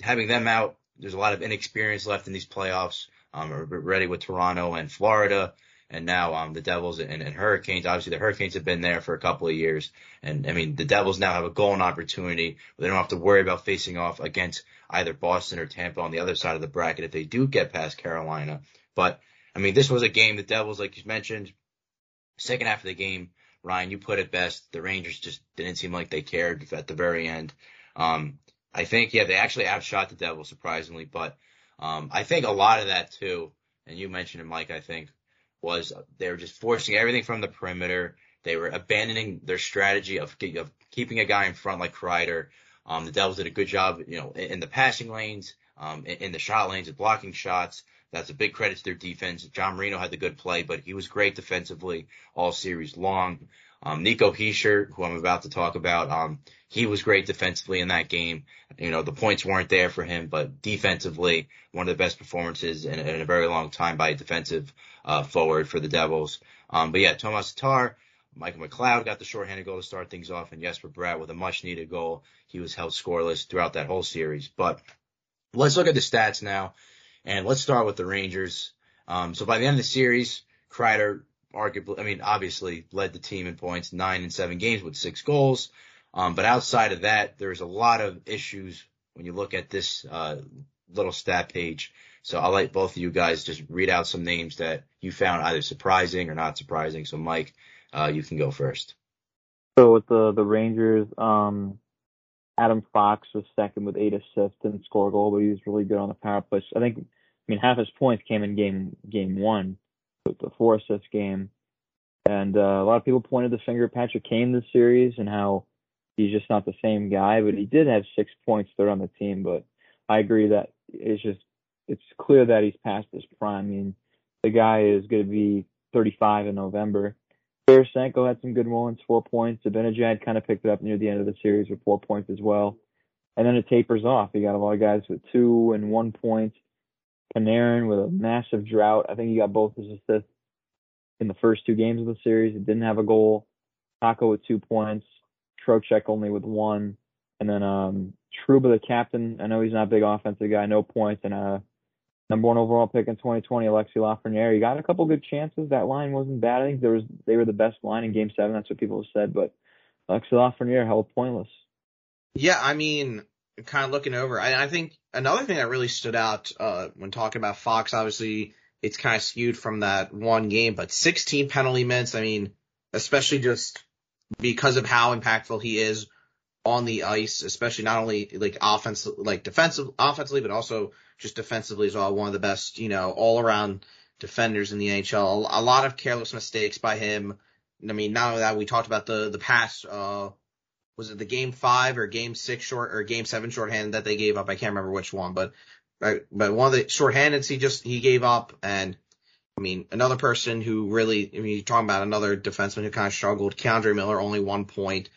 having them out, there's a lot of inexperience left in these playoffs. Um, ready with Toronto and Florida and now um, the Devils and, and, Hurricanes. Obviously, the Hurricanes have been there for a couple of years, and I mean the Devils now have a golden opportunity. Where they don't have to worry about facing off against either Boston or Tampa on the other side of the bracket if they do get past Carolina. But I mean, this was a game the Devils, like you mentioned, second half of the game. Ryan, you put it best. The Rangers just didn't seem like they cared at the very end. Um, I think, yeah, they actually outshot the Devils surprisingly, but um, I think a lot of that too, and you mentioned it, Mike. I think was they were just forcing everything from the perimeter. They were abandoning their strategy of, of keeping a guy in front like Kreider. Um, the Devils did a good job, you know, in, in the passing lanes, um, in, in, the shot lanes, of blocking shots. That's a big credit to their defense. John Marino had the good play, but he was great defensively all series long. Um, Nico Hischier, who I'm about to talk about, um, he was great defensively in that game. You know, the points weren't there for him, but defensively, one of the best performances in, in a very long time by a defensive uh, forward for the Devils. Um, but yeah, Tomas Tatar, Michael McLeod got the shorthanded goal to start things off, and Jesper Bratt with a much needed goal. He was held scoreless throughout that whole series. But let's look at the stats now, and let's start with the Rangers. Um, so by the end of the series, Kreider arguably, I mean, obviously led the team in points, nine and seven games with six goals. Um, but outside of that, there's a lot of issues when you look at this uh, little stat page. So I'll let both of you guys just read out some names that you found either surprising or not surprising. So Mike, uh, you can go first. So with the the Rangers, um, Adam Fox was second with eight assists and score a goal, but he was really good on the power play. I think, I mean, half his points came in game game one the four assist game. And uh, a lot of people pointed the finger at Patrick Kane this series and how he's just not the same guy, but he did have six points third on the team. But I agree that it's just it's clear that he's past his prime. I mean, the guy is going to be 35 in November. Tarasenko had some good moments, four points. Zibanejad kind of picked it up near the end of the series with four points as well. and then it tapers off. You got a lot of guys with two and one point. Panarin with a massive drought. I think he got both his assists in the first two games of the series. He didn't have a goal. Kakko with two points. Trocheck only with one. And then um Trouba, the captain. I know he's not a big offensive guy, no points. And uh number one overall pick in 2020, Alexi Lafreniere. He got a couple good chances. That line wasn't bad. I think there was they were the best line in Game Seven. That's what people have said. But Alexi Lafreniere held pointless. Yeah, I mean, kind of looking over, I, think another thing that really stood out uh, when talking about Fox, obviously it's kind of skewed from that one game, but 16 penalty minutes. I mean, especially just because of how impactful he is on the ice, especially not only like offense, like defensive, offensively, but also just defensively as well. One of the best, you know, all around defenders in the NHL. A, lot of careless mistakes by him. I mean, not only that, we talked about the the past. Uh, was it the game five or game six short or game seven shorthand that they gave up? I can't remember which one, but right, but one of the shorthandeds he just he gave up, and I mean another person who really, I mean, you're talking about another defenseman who kind of struggled. K'Andre Miller only one point,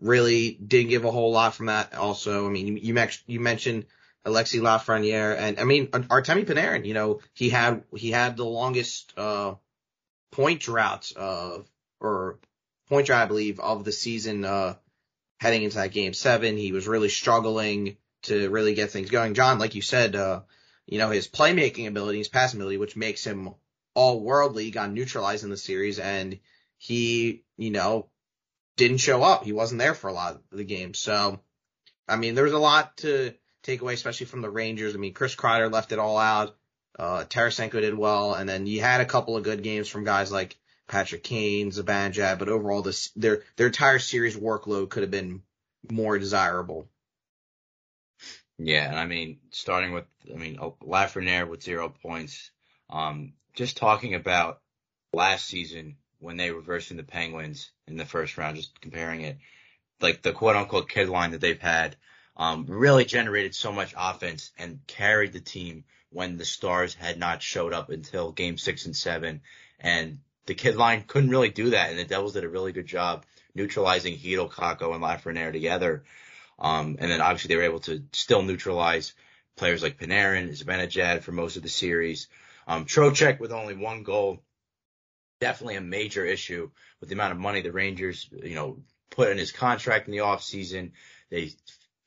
really didn't give a whole lot from that. Also, I mean, you you, you mentioned Alexi Lafreniere, and I mean Artemi Panarin. You know, he had he had the longest uh point drought of or point drought, I believe, of the season. Uh, heading into that game seven. He was really struggling to really get things going. John, like you said, uh, you know, his playmaking ability, his passing ability, which makes him all worldly, got neutralized in the series and he, you know, didn't show up. He wasn't there for a lot of the game. So, I mean, there was a lot to take away, especially from the Rangers. I mean, Chris Kreider left it all out. Uh, Tarasenko did well. And then you had a couple of good games from guys like Patrick Kane, Zibanejad, but overall this their their entire series workload could have been more desirable. Yeah, and I mean, starting with, I mean, Lafreniere with zero points. Um, just talking about last season when they were versing the Penguins in the first round, just comparing it, like the quote unquote kid line that they've had, um, really generated so much offense and carried the team when the stars had not showed up until game six and seven. And the kid line couldn't really do that, and the Devils did a really good job neutralizing Chytil, Kakko, and Lafreniere together. Um, and then obviously they were able to still neutralize players like Panarin, Zibanejad for most of the series. Um, Trocheck with only one goal, definitely a major issue with the amount of money the Rangers, you know, put in his contract in the off season. They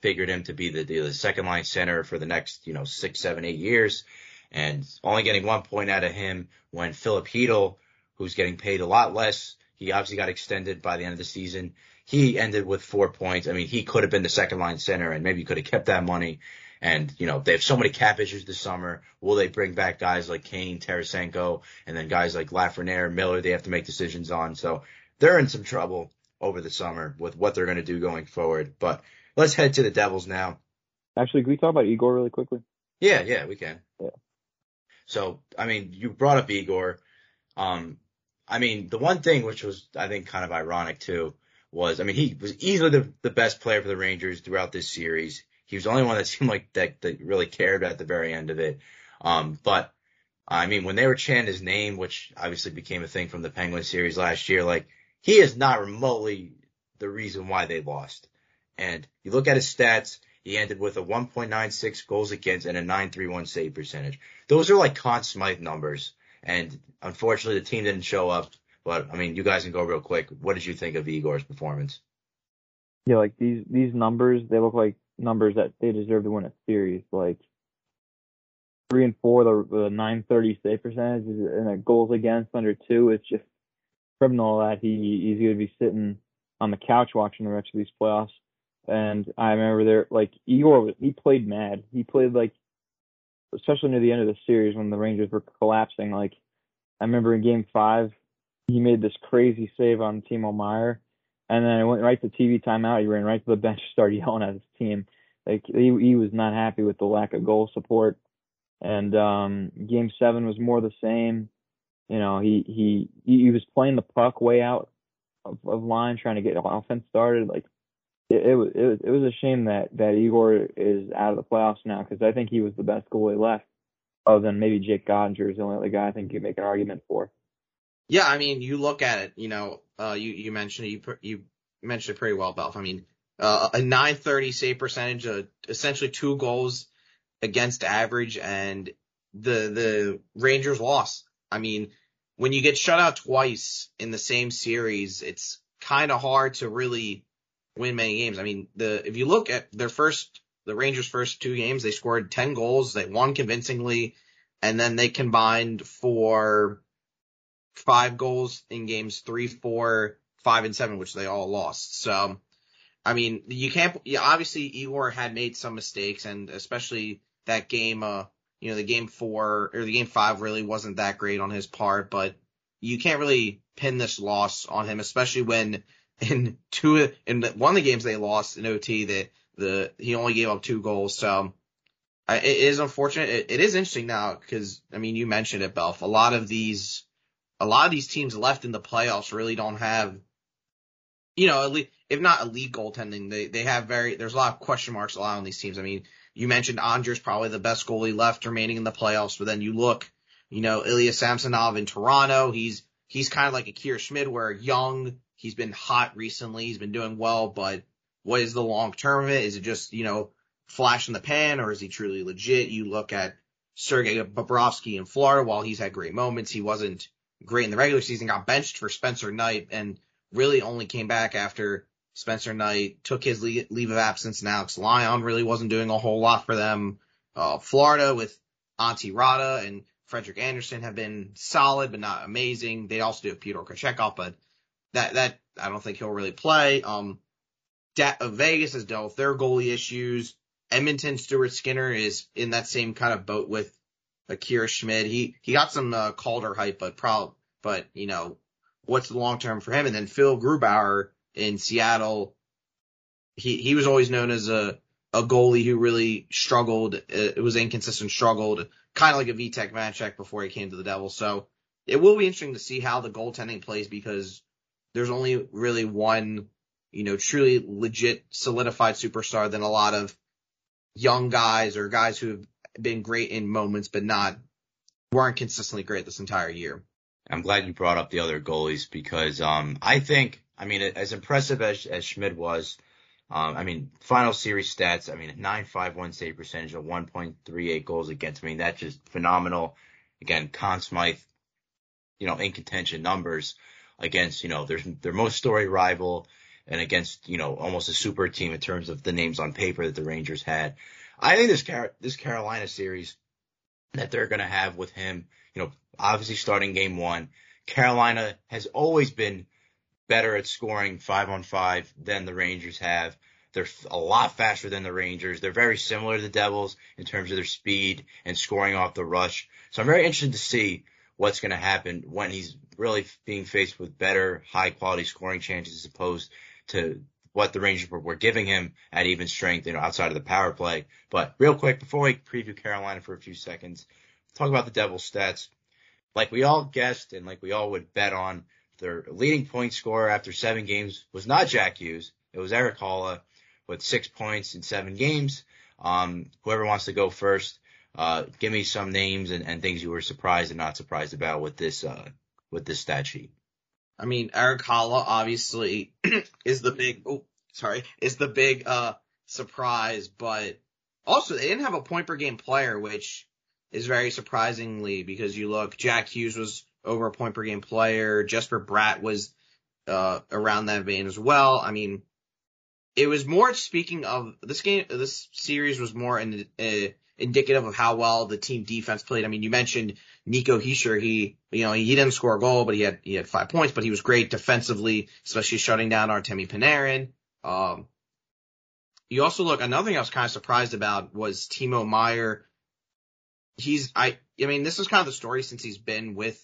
figured him to be the, the second line center for the next, you know, six, seven, eight years. And only getting one point out of him when Philip Chytil who's getting paid a lot less. He obviously got extended by the end of the season. He ended with four points. I mean, he could have been the second line center and maybe could have kept that money. And, you know, they have so many cap issues this summer. Will they bring back guys like Kane, Tarasenko, and then guys like Lafreniere, Miller they have to make decisions on. So they're in some trouble over the summer with what they're going to do going forward. But let's head to the Devils now. Actually, can we talk about Igor really quickly? Yeah, yeah, we can. Yeah. So, I mean, you brought up Igor. Um, I mean, the one thing which was, I think, kind of ironic too, was, I mean, he was easily the, the best player for the Rangers throughout this series. He was the only one that seemed like that, that really cared at the very end of it. Um, but I mean, when they were chanting his name, which obviously became a thing from the Penguin series last year, like he is not remotely the reason why they lost. And you look at his stats, he ended with a 1.96 goals against and a 931 save percentage. Those are like Conn Smythe numbers. And unfortunately, the team didn't show up. But I mean, you guys can go real quick. What did you think of Igor's performance? Yeah, like these these numbers, they look like numbers that they deserve to win a series. Like three and four, the, the 930 save percentage, and a goals against under two. It's just criminal that he he's going to be sitting on the couch watching the rest of these playoffs. And I remember there, like Igor, he played mad. He played like especially near the end of the series when the Rangers were collapsing. Like I remember in Game Five, he made this crazy save on Timo Meier, and then it went right to TV timeout. He ran right to the bench, started yelling at his team. Like he he was not happy with the lack of goal support. And um Game Seven was more the same. You know, he he he was playing the puck way out of, of line, trying to get offense started. Like it, was it was it was a shame that that Igor is out of the playoffs now because I think he was the best goalie left, other than maybe Jake Oettinger is the only other guy I think you make an argument for. Yeah, I mean, you look at it. You know, uh, you you mentioned you you mentioned it pretty well, Belf. I mean, uh, a 930 save percentage, uh, essentially two goals against average, and the the Rangers lost. I mean, when you get shut out twice in the same series, it's kind of hard to really win many games. I mean, the if you look at their first the Rangers' first two games, they scored 10 goals, they won convincingly, and then they combined for five goals in games three, four, five, and seven, which they all lost. So, I mean, you can't, yeah, obviously Igor had made some mistakes and especially that game, uh, you know, the game four or the game five really wasn't that great on his part, but you can't really pin this loss on him, especially when in two, in one of the games they lost in OT that the, he only gave up two goals. So, um, it is unfortunate. It, it is interesting now because I mean you mentioned it, Belf. A lot of these a lot of these teams left in the playoffs really don't have, you know, elite, if not elite goaltending, they, they have very, there's a lot of question marks allowed on these teams. I mean, you mentioned Andre's probably the best goalie left remaining in the playoffs, but then you look, you know, Ilya Samsonov in Toronto, he's, he's kind of like a Akira Schmid where young, he's been hot recently, he's been doing well, but what is the long term of it? Is it just, you know, flash in the pan or is he truly legit? You look at Sergei Bobrovsky in Florida, while he's had great moments, he wasn't great in the regular season, got benched for Spencer Knight and really only came back after Spencer Knight took his leave of absence and Alex Lyon really wasn't doing a whole lot for them. Uh, Florida with Antti Raanta and Frederik Andersen have been solid, but not amazing. They also do have Peter Kochetkov, but that, that, I don't think he'll really play. Um, da- uh, Vegas has dealt with their goalie issues. Edmonton Stuart Skinner is in that same kind of boat with Akira Schmid. He he got some uh, Calder hype, but prob but you know what's the long term for him? And then Phil Grubauer in Seattle. He he was always known as a a goalie who really struggled. It was inconsistent, struggled, kind of like a Vitek Vanecek before he came to the Devils. So it will be interesting to see how the goaltending plays because there's only really one, you know, truly legit solidified superstar than a lot of young guys or guys who have been great in moments, but not weren't consistently great this entire year. I'm glad you brought up the other goalies because um, I think, I mean, as impressive as, as Schmid was, um, I mean, final series stats, I mean, 9.51 save percentage of 1.38 goals against. I mean, that's just phenomenal. Again, Conn Smythe, you know, in contention numbers against, you know, their, their most story rival and against, you know, almost a super team in terms of the names on paper that the Rangers had. I think this Car- this Carolina series that they're going to have with him, you know, obviously starting game one, Carolina has always been better at scoring five on five than the Rangers have. They're a lot faster than the Rangers. They're very similar to the Devils in terms of their speed and scoring off the rush. So I'm very interested to see what's going to happen when he's really being faced with better, high quality scoring chances as opposed to what the Rangers were, giving him at even strength, you know, outside of the power play. But real quick, before we preview Carolina for a few seconds, talk about the Devils stats. Like we all guessed and like we all would bet on, their leading point scorer after seven games was not Jack Hughes. It was Erik Haula with six points in seven games. Um, whoever wants to go first, uh, give me some names and, and things you were surprised and not surprised about with this, uh, with this stat sheet. I mean, Erik Haula obviously is the big, oh, sorry, is the big, uh, surprise, but also they didn't have a point per game player, which is very surprisingly because you look, Jack Hughes was over a point per game player. Jesper Bratt was, uh, around that vein as well. I mean, it was more speaking of this game, this series was more in, uh, indicative of how well the team defense played. I mean, you mentioned Nico Hischier. He, you know, he didn't score a goal, but he had, he had five points, but he was great defensively, especially shutting down Artemi Panarin. Um, you also look, another thing I was kind of surprised about was Timo Meier. He's, I, I mean, this is kind of the story since he's been with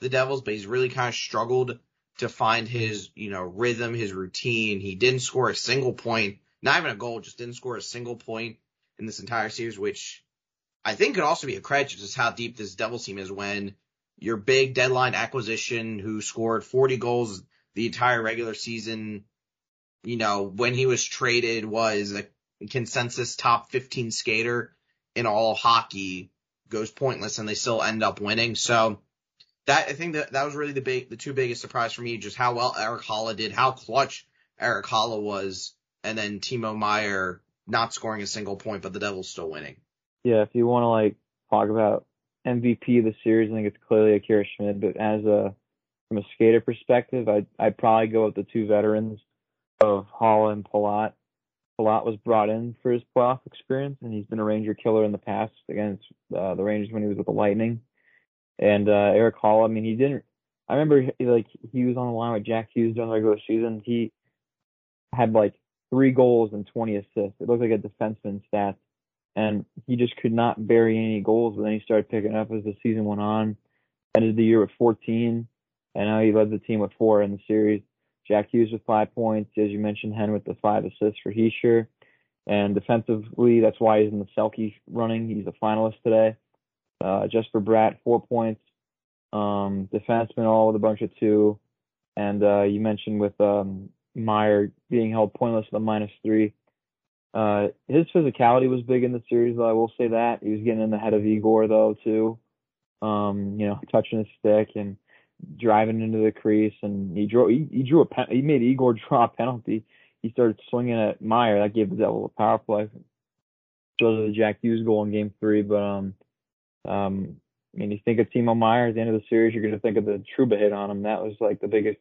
the Devils, but he's really kind of struggled to find his, you know, rhythm, his routine. He didn't score a single point, not even a goal, just didn't score a single point in this entire series, which I think could also be a credit to just how deep this Devils team is when your big deadline acquisition who scored 40 goals the entire regular season, you know, when he was traded was a consensus top 15 skater in all hockey goes pointless and they still end up winning. So that, I think that that was really the big, the two biggest surprise for me, just how well Erik Haula did, how clutch Erik Haula was and then Timo Meier not scoring a single point, but the Devils still winning. Yeah, if you want to like talk about MVP of the series, I think it's clearly Akira Schmid. But as a from a skater perspective, I'd I'd probably go with the two veterans of Haula and Palat. Palat was brought in for his playoff experience, and he's been a Ranger killer in the past against uh, the Rangers when he was with the Lightning. And uh, Erik Haula, I mean, he didn't. I remember like he was on the line with Jack Hughes during the regular season. He had like three goals and 20 assists. It looked like a defenseman stat, and he just could not bury any goals. But then he started picking up as the season went on. Ended the year with 14, and now he led the team with four in the series. Jack Hughes with five points, as you mentioned, Hen with the five assists for Hischier. And defensively, that's why he's in the Selke running. He's a finalist today. Uh, Jesper Bratt, four points. Um, defenseman, all with a bunch of two. And uh, you mentioned with um, Meier being held pointless with a minus three. Uh, his physicality was big in the series, though. I will say that he was getting in the head of Igor, though, too. Um, you know, touching his stick and driving into the crease, and he drew he, he drew a pen, he made Igor draw a penalty. He started swinging at Meier. That gave the Devil a power play. Shows the Jack Hughes goal in Game Three, but um, um, I mean, you think of Timo Meier at the end of the series, you're going to think of the Trouba hit on him. That was like the biggest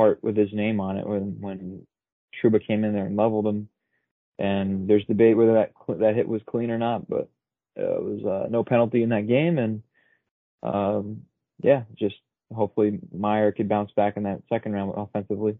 part with his name on it when when Trouba came in there and leveled him. And there's debate whether that that hit was clean or not, but uh, it was uh, no penalty in that game, and um, yeah, just hopefully Meier could bounce back in that second round offensively.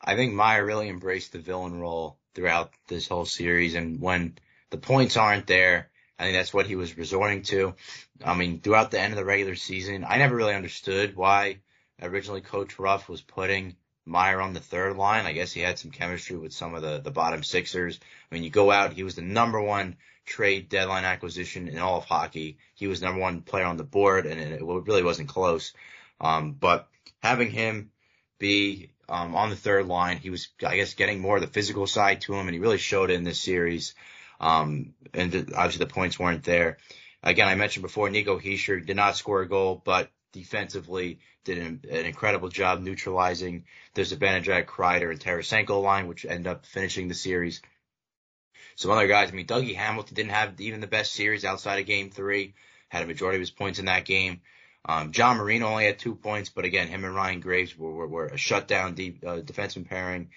I think Meier really embraced the villain role throughout this whole series, and when the points aren't there, I think that's what he was resorting to. I mean, throughout the end of the regular season, I never really understood why originally Coach Ruff was putting Meier on the third line. I guess he had some chemistry with some of the, the bottom sixers. I mean, you go out, he was the number one trade deadline acquisition in all of hockey. He was number one player on the board and it really wasn't close. Um, but having him be um, on the third line, he was, I guess, getting more of the physical side to him, and he really showed it in this series. Um, and the, obviously the points weren't there. Again, I mentioned before, Nico Hischier did not score a goal, but defensively did an, an incredible job neutralizing the Zibanejad, Kreider, and Tarasenko line, which ended up finishing the series. Some other guys, I mean, Dougie Hamilton didn't have even the best series outside of game three, had a majority of his points in that game. Um, John Marino only had two points, but again, him and Ryan Graves were, were, were a shutdown deep, uh, defenseman pairing.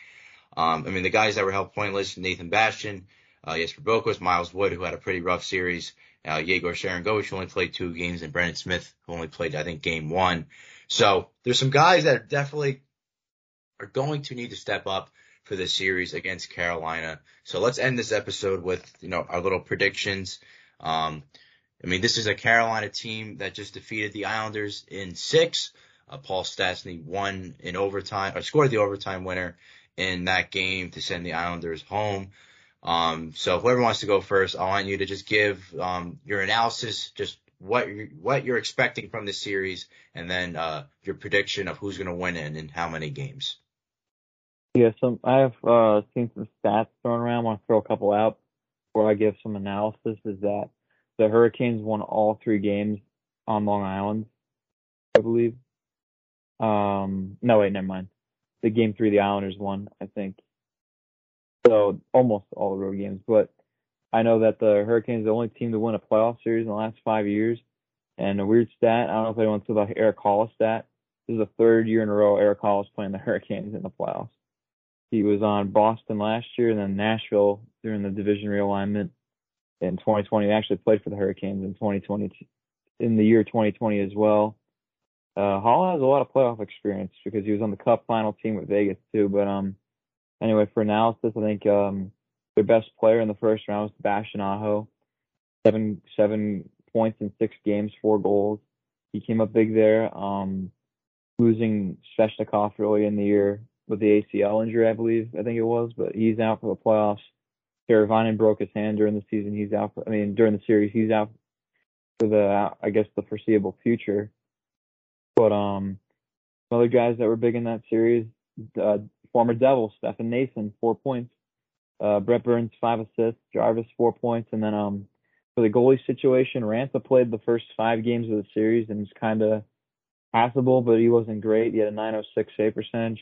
Um, I mean, the guys that were held pointless, Nathan Bastian, uh, Jesper Boqvist, Miles Wood, who had a pretty rough series, uh, Yegor Sharangovich, who only played two games, and Brendan Smith, who only played, I think, game one. So there's some guys that definitely are going to need to step up for this series against Carolina. So let's end this episode with, you know, our little predictions. Um, I mean, this is a Carolina team that just defeated the Islanders in six. Uh, Paul Stastny won in overtime, or scored the overtime winner in that game to send the Islanders home. Um, so whoever wants to go first, I want you to just give um, your analysis, just what you're, what you're expecting from this series, and then uh, your prediction of who's going to win and how many games. Yeah, so I have uh, seen some stats thrown around. I want to throw a couple out before I give some analysis. Is that the Hurricanes won all three games on Long Island, I believe. Um, no, wait, never mind. The game three, the Islanders won, I think. So almost all the road games, but I know that the Hurricanes are the only team to win a playoff series in the last five years. And a weird stat, I don't know if anyone saw the Erik Haula stat. This is the third year in a row Erik Haula's playing the Hurricanes in the playoffs. He was on Boston last year and then Nashville during the division realignment in 2020. He actually played for the Hurricanes in 2020, in the year 2020 as well. Uh, Haula has a lot of playoff experience because he was on the Cup final team with Vegas too. But um, anyway, for analysis, I think um, their best player in the first round was Sebastian Aho, seven seven points in six games, four goals. He came up big there. Um, losing Svechnikov early in the year with the ACL injury, I believe, I think it was, but he's out for the playoffs. Teravainen broke his hand during the season. He's out. For, I mean, during the series, he's out for the, I guess, the foreseeable future. But um, other guys that were big in that series, uh, former Devil Stefan Noesen, four points. Uh, Brent Burns, five assists. Jarvis, four points. And then um, for the goalie situation, Raanta played the first five games of the series and was kind of passable, but he wasn't great. He had a 906 save percentage.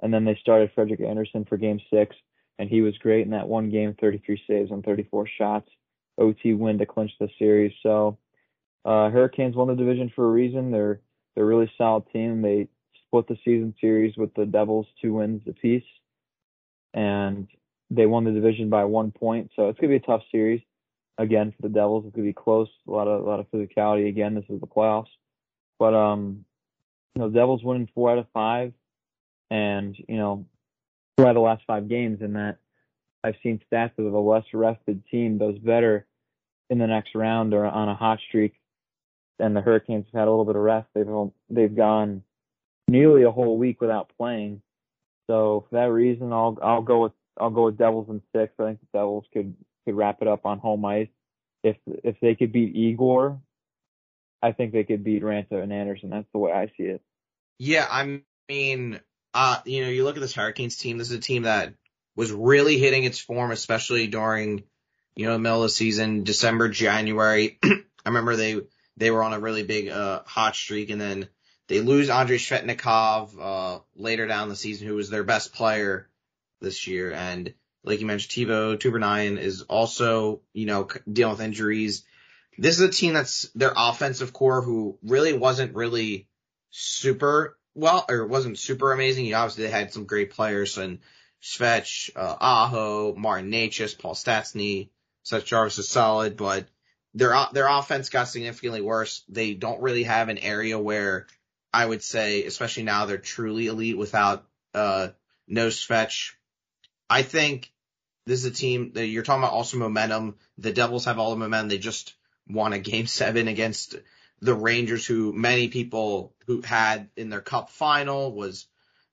And then they started Frederik Andersen for game six and he was great in that one game, 33 saves on 34 shots, OT win to clinch the series. So uh, Hurricanes won the division for a reason. They're they're a really solid team. They split the season series with the Devils two wins apiece, and they won the division by one point. So it's gonna be a tough series again for the Devils. It's gonna be close. A lot of a lot of physicality again. This is the playoffs, but um, you know, the Devils winning four out of five, and you know, two out of the last five games. And that I've seen stats of a less rested team does better in the next round or on a hot streak. And the Hurricanes have had a little bit of rest. They've they've gone nearly a whole week without playing. So for that reason, I'll I'll go with I'll go with Devils in six. I think the Devils could could wrap it up on home ice. If if they could beat Igor, I think they could beat Raanta and Andersen. That's the way I see it. Yeah, I mean, uh, you know, you look at this Hurricanes team. This is a team that was really hitting its form, especially during, you know, the middle of the season, December, January. I remember they they were on a really big uh, hot streak, and then they lose Andrei Svechnikov uh, later down the season, who was their best player this year, and like you mentioned, Teuvo Teravainen is also, you know, dealing with injuries. This is a team that's their offensive core who really wasn't really super well, or wasn't super amazing. You obviously they had some great players and Svech, uh, Aho, Martin Necas, Paul Stastny, Seth Jarvis is solid, but their, their offense got significantly worse. They don't really have an area where I would say, especially now they're truly elite without, uh, no Svech. I think this is a team that you're talking about also momentum. The Devils have all the momentum. They just won a game seven against the Rangers, who many people who had in their cup final was,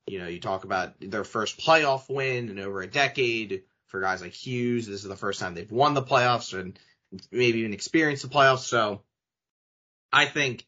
you know, you talk about their first playoff win in over a decade for guys like Hughes. This is the first time they've won the playoffs and maybe even experienced the playoffs. So I think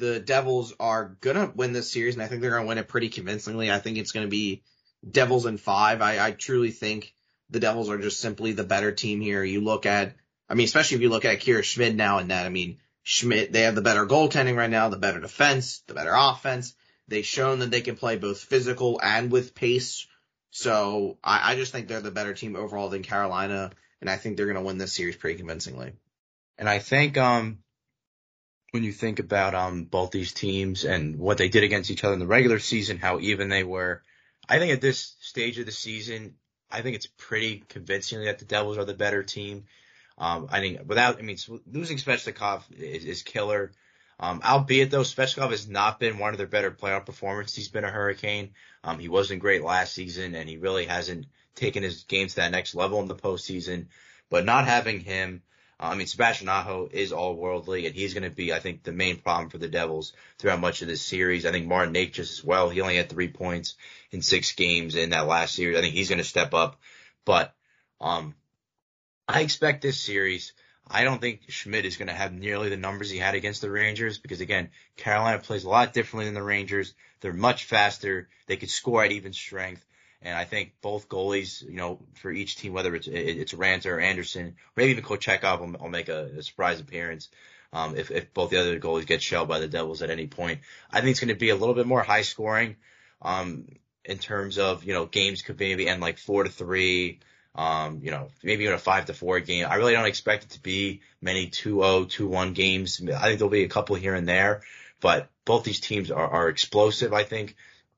the Devils are gonna win this series, and I think they're gonna win it pretty convincingly. I think it's gonna be Devils in five. I, I truly think the Devils are just simply the better team here. You look at, I mean, especially if you look at Akira Schmid now and that, I mean, Schmid, they have the better goaltending right now, the better defense, the better offense. They've shown that they can play both physical and with pace. So I, I just think they're the better team overall than Carolina, and I think they're to win this series pretty convincingly. And I think, um, when you think about, um, both these teams and what they did against each other in the regular season, how even they were, I think at this stage of the season, I think it's pretty convincing that the Devils are the better team. Um, I think without, I mean, losing Svechnikov is, is killer. Um, albeit though, Svechnikov has not been one of their better playoff performances. He's been a hurricane. Um, he wasn't great last season and he really hasn't taken his game to that next level in the postseason. But not having him, I mean, Sebastian Aho is all worldly and he's going to be, I think, the main problem for the Devils throughout much of this series. I think Martin Necas as well. He only had three points in six games in that last series. I think he's going to step up. But, um, I expect this series. I don't think Schmid is going to have nearly the numbers he had against the Rangers because again, Carolina plays a lot differently than the Rangers. They're much faster. They could score at even strength. And I think both goalies, you know, for each team, whether it's it's Raanta or Andersen, maybe even Kochetkov will, will make a, a, surprise appearance. Um, if, if both the other goalies get shelled by the Devils at any point, I think it's going to be a little bit more high scoring. Um, in terms of, you know, games could maybe end like four to three, um, you know, maybe even a five to four game. I really don't expect it to be many 2-0, 2-1 games. I think there'll be a couple here and there, but both these teams are, are explosive, I think,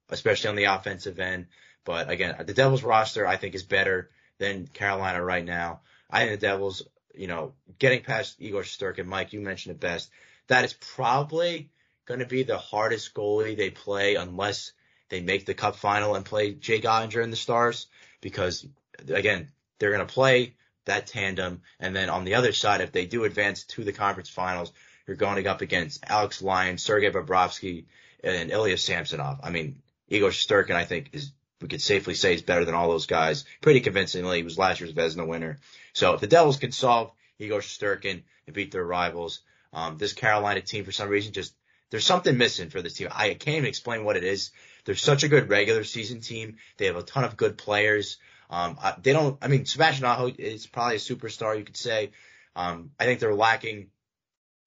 especially on the offensive end. But again, the Devils roster, I think, is better than Carolina right now. I think the Devils, you know, getting past Igor Shesterkin, Mike, you mentioned it best. That is probably going to be the hardest goalie they play unless they make the cup final and play Jay Oettinger and the Stars because again, they're going to play that tandem. And then on the other side, if they do advance to the conference finals, you're going up against Alex Lyon, Sergei Bobrovsky, and Ilya Samsonov. I mean, Igor Shesterkin, I think, is we could safely say he's better than all those guys pretty convincingly. He was last year's Vezina winner. So if the Devils can solve Igor Shesterkin and beat their rivals, um, this Carolina team for some reason just there's something missing for this team. I can't even explain what it is. They're such a good regular season team. They have a ton of good players. Um, they don't, I mean, Sebastian Aho is probably a superstar, you could say. Um, I think they're lacking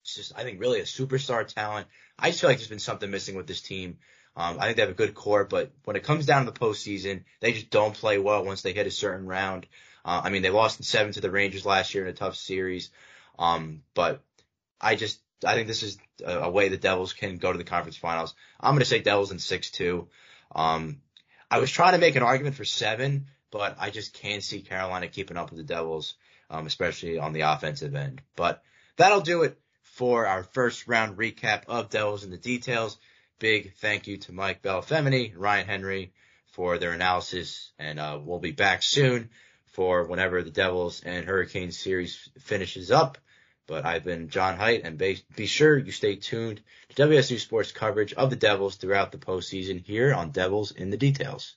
just, I think really a superstar talent. I just feel like there's been something missing with this team. Um, I think they have a good core, but when it comes down to the postseason, they just don't play well once they hit a certain round. Uh, I mean, they lost in seven to the Rangers last year in a tough series. Um, but I just, I think this is a, a way the Devils can go to the conference finals. I'm going to say Devils in six two. Um, I was trying to make an argument for seven, but I just can't see Carolina keeping up with the Devils, um, especially on the offensive end. But that'll do it for our first round recap of Devils in the details. Big thank you to Mike Bellifemini, Ryan Henry for their analysis, and uh, we'll be back soon for whenever the Devils and Hurricanes series finishes up. But I've been John Heite, and be, be sure you stay tuned to WSU Sports coverage of the Devils throughout the postseason here on Devils in the Details.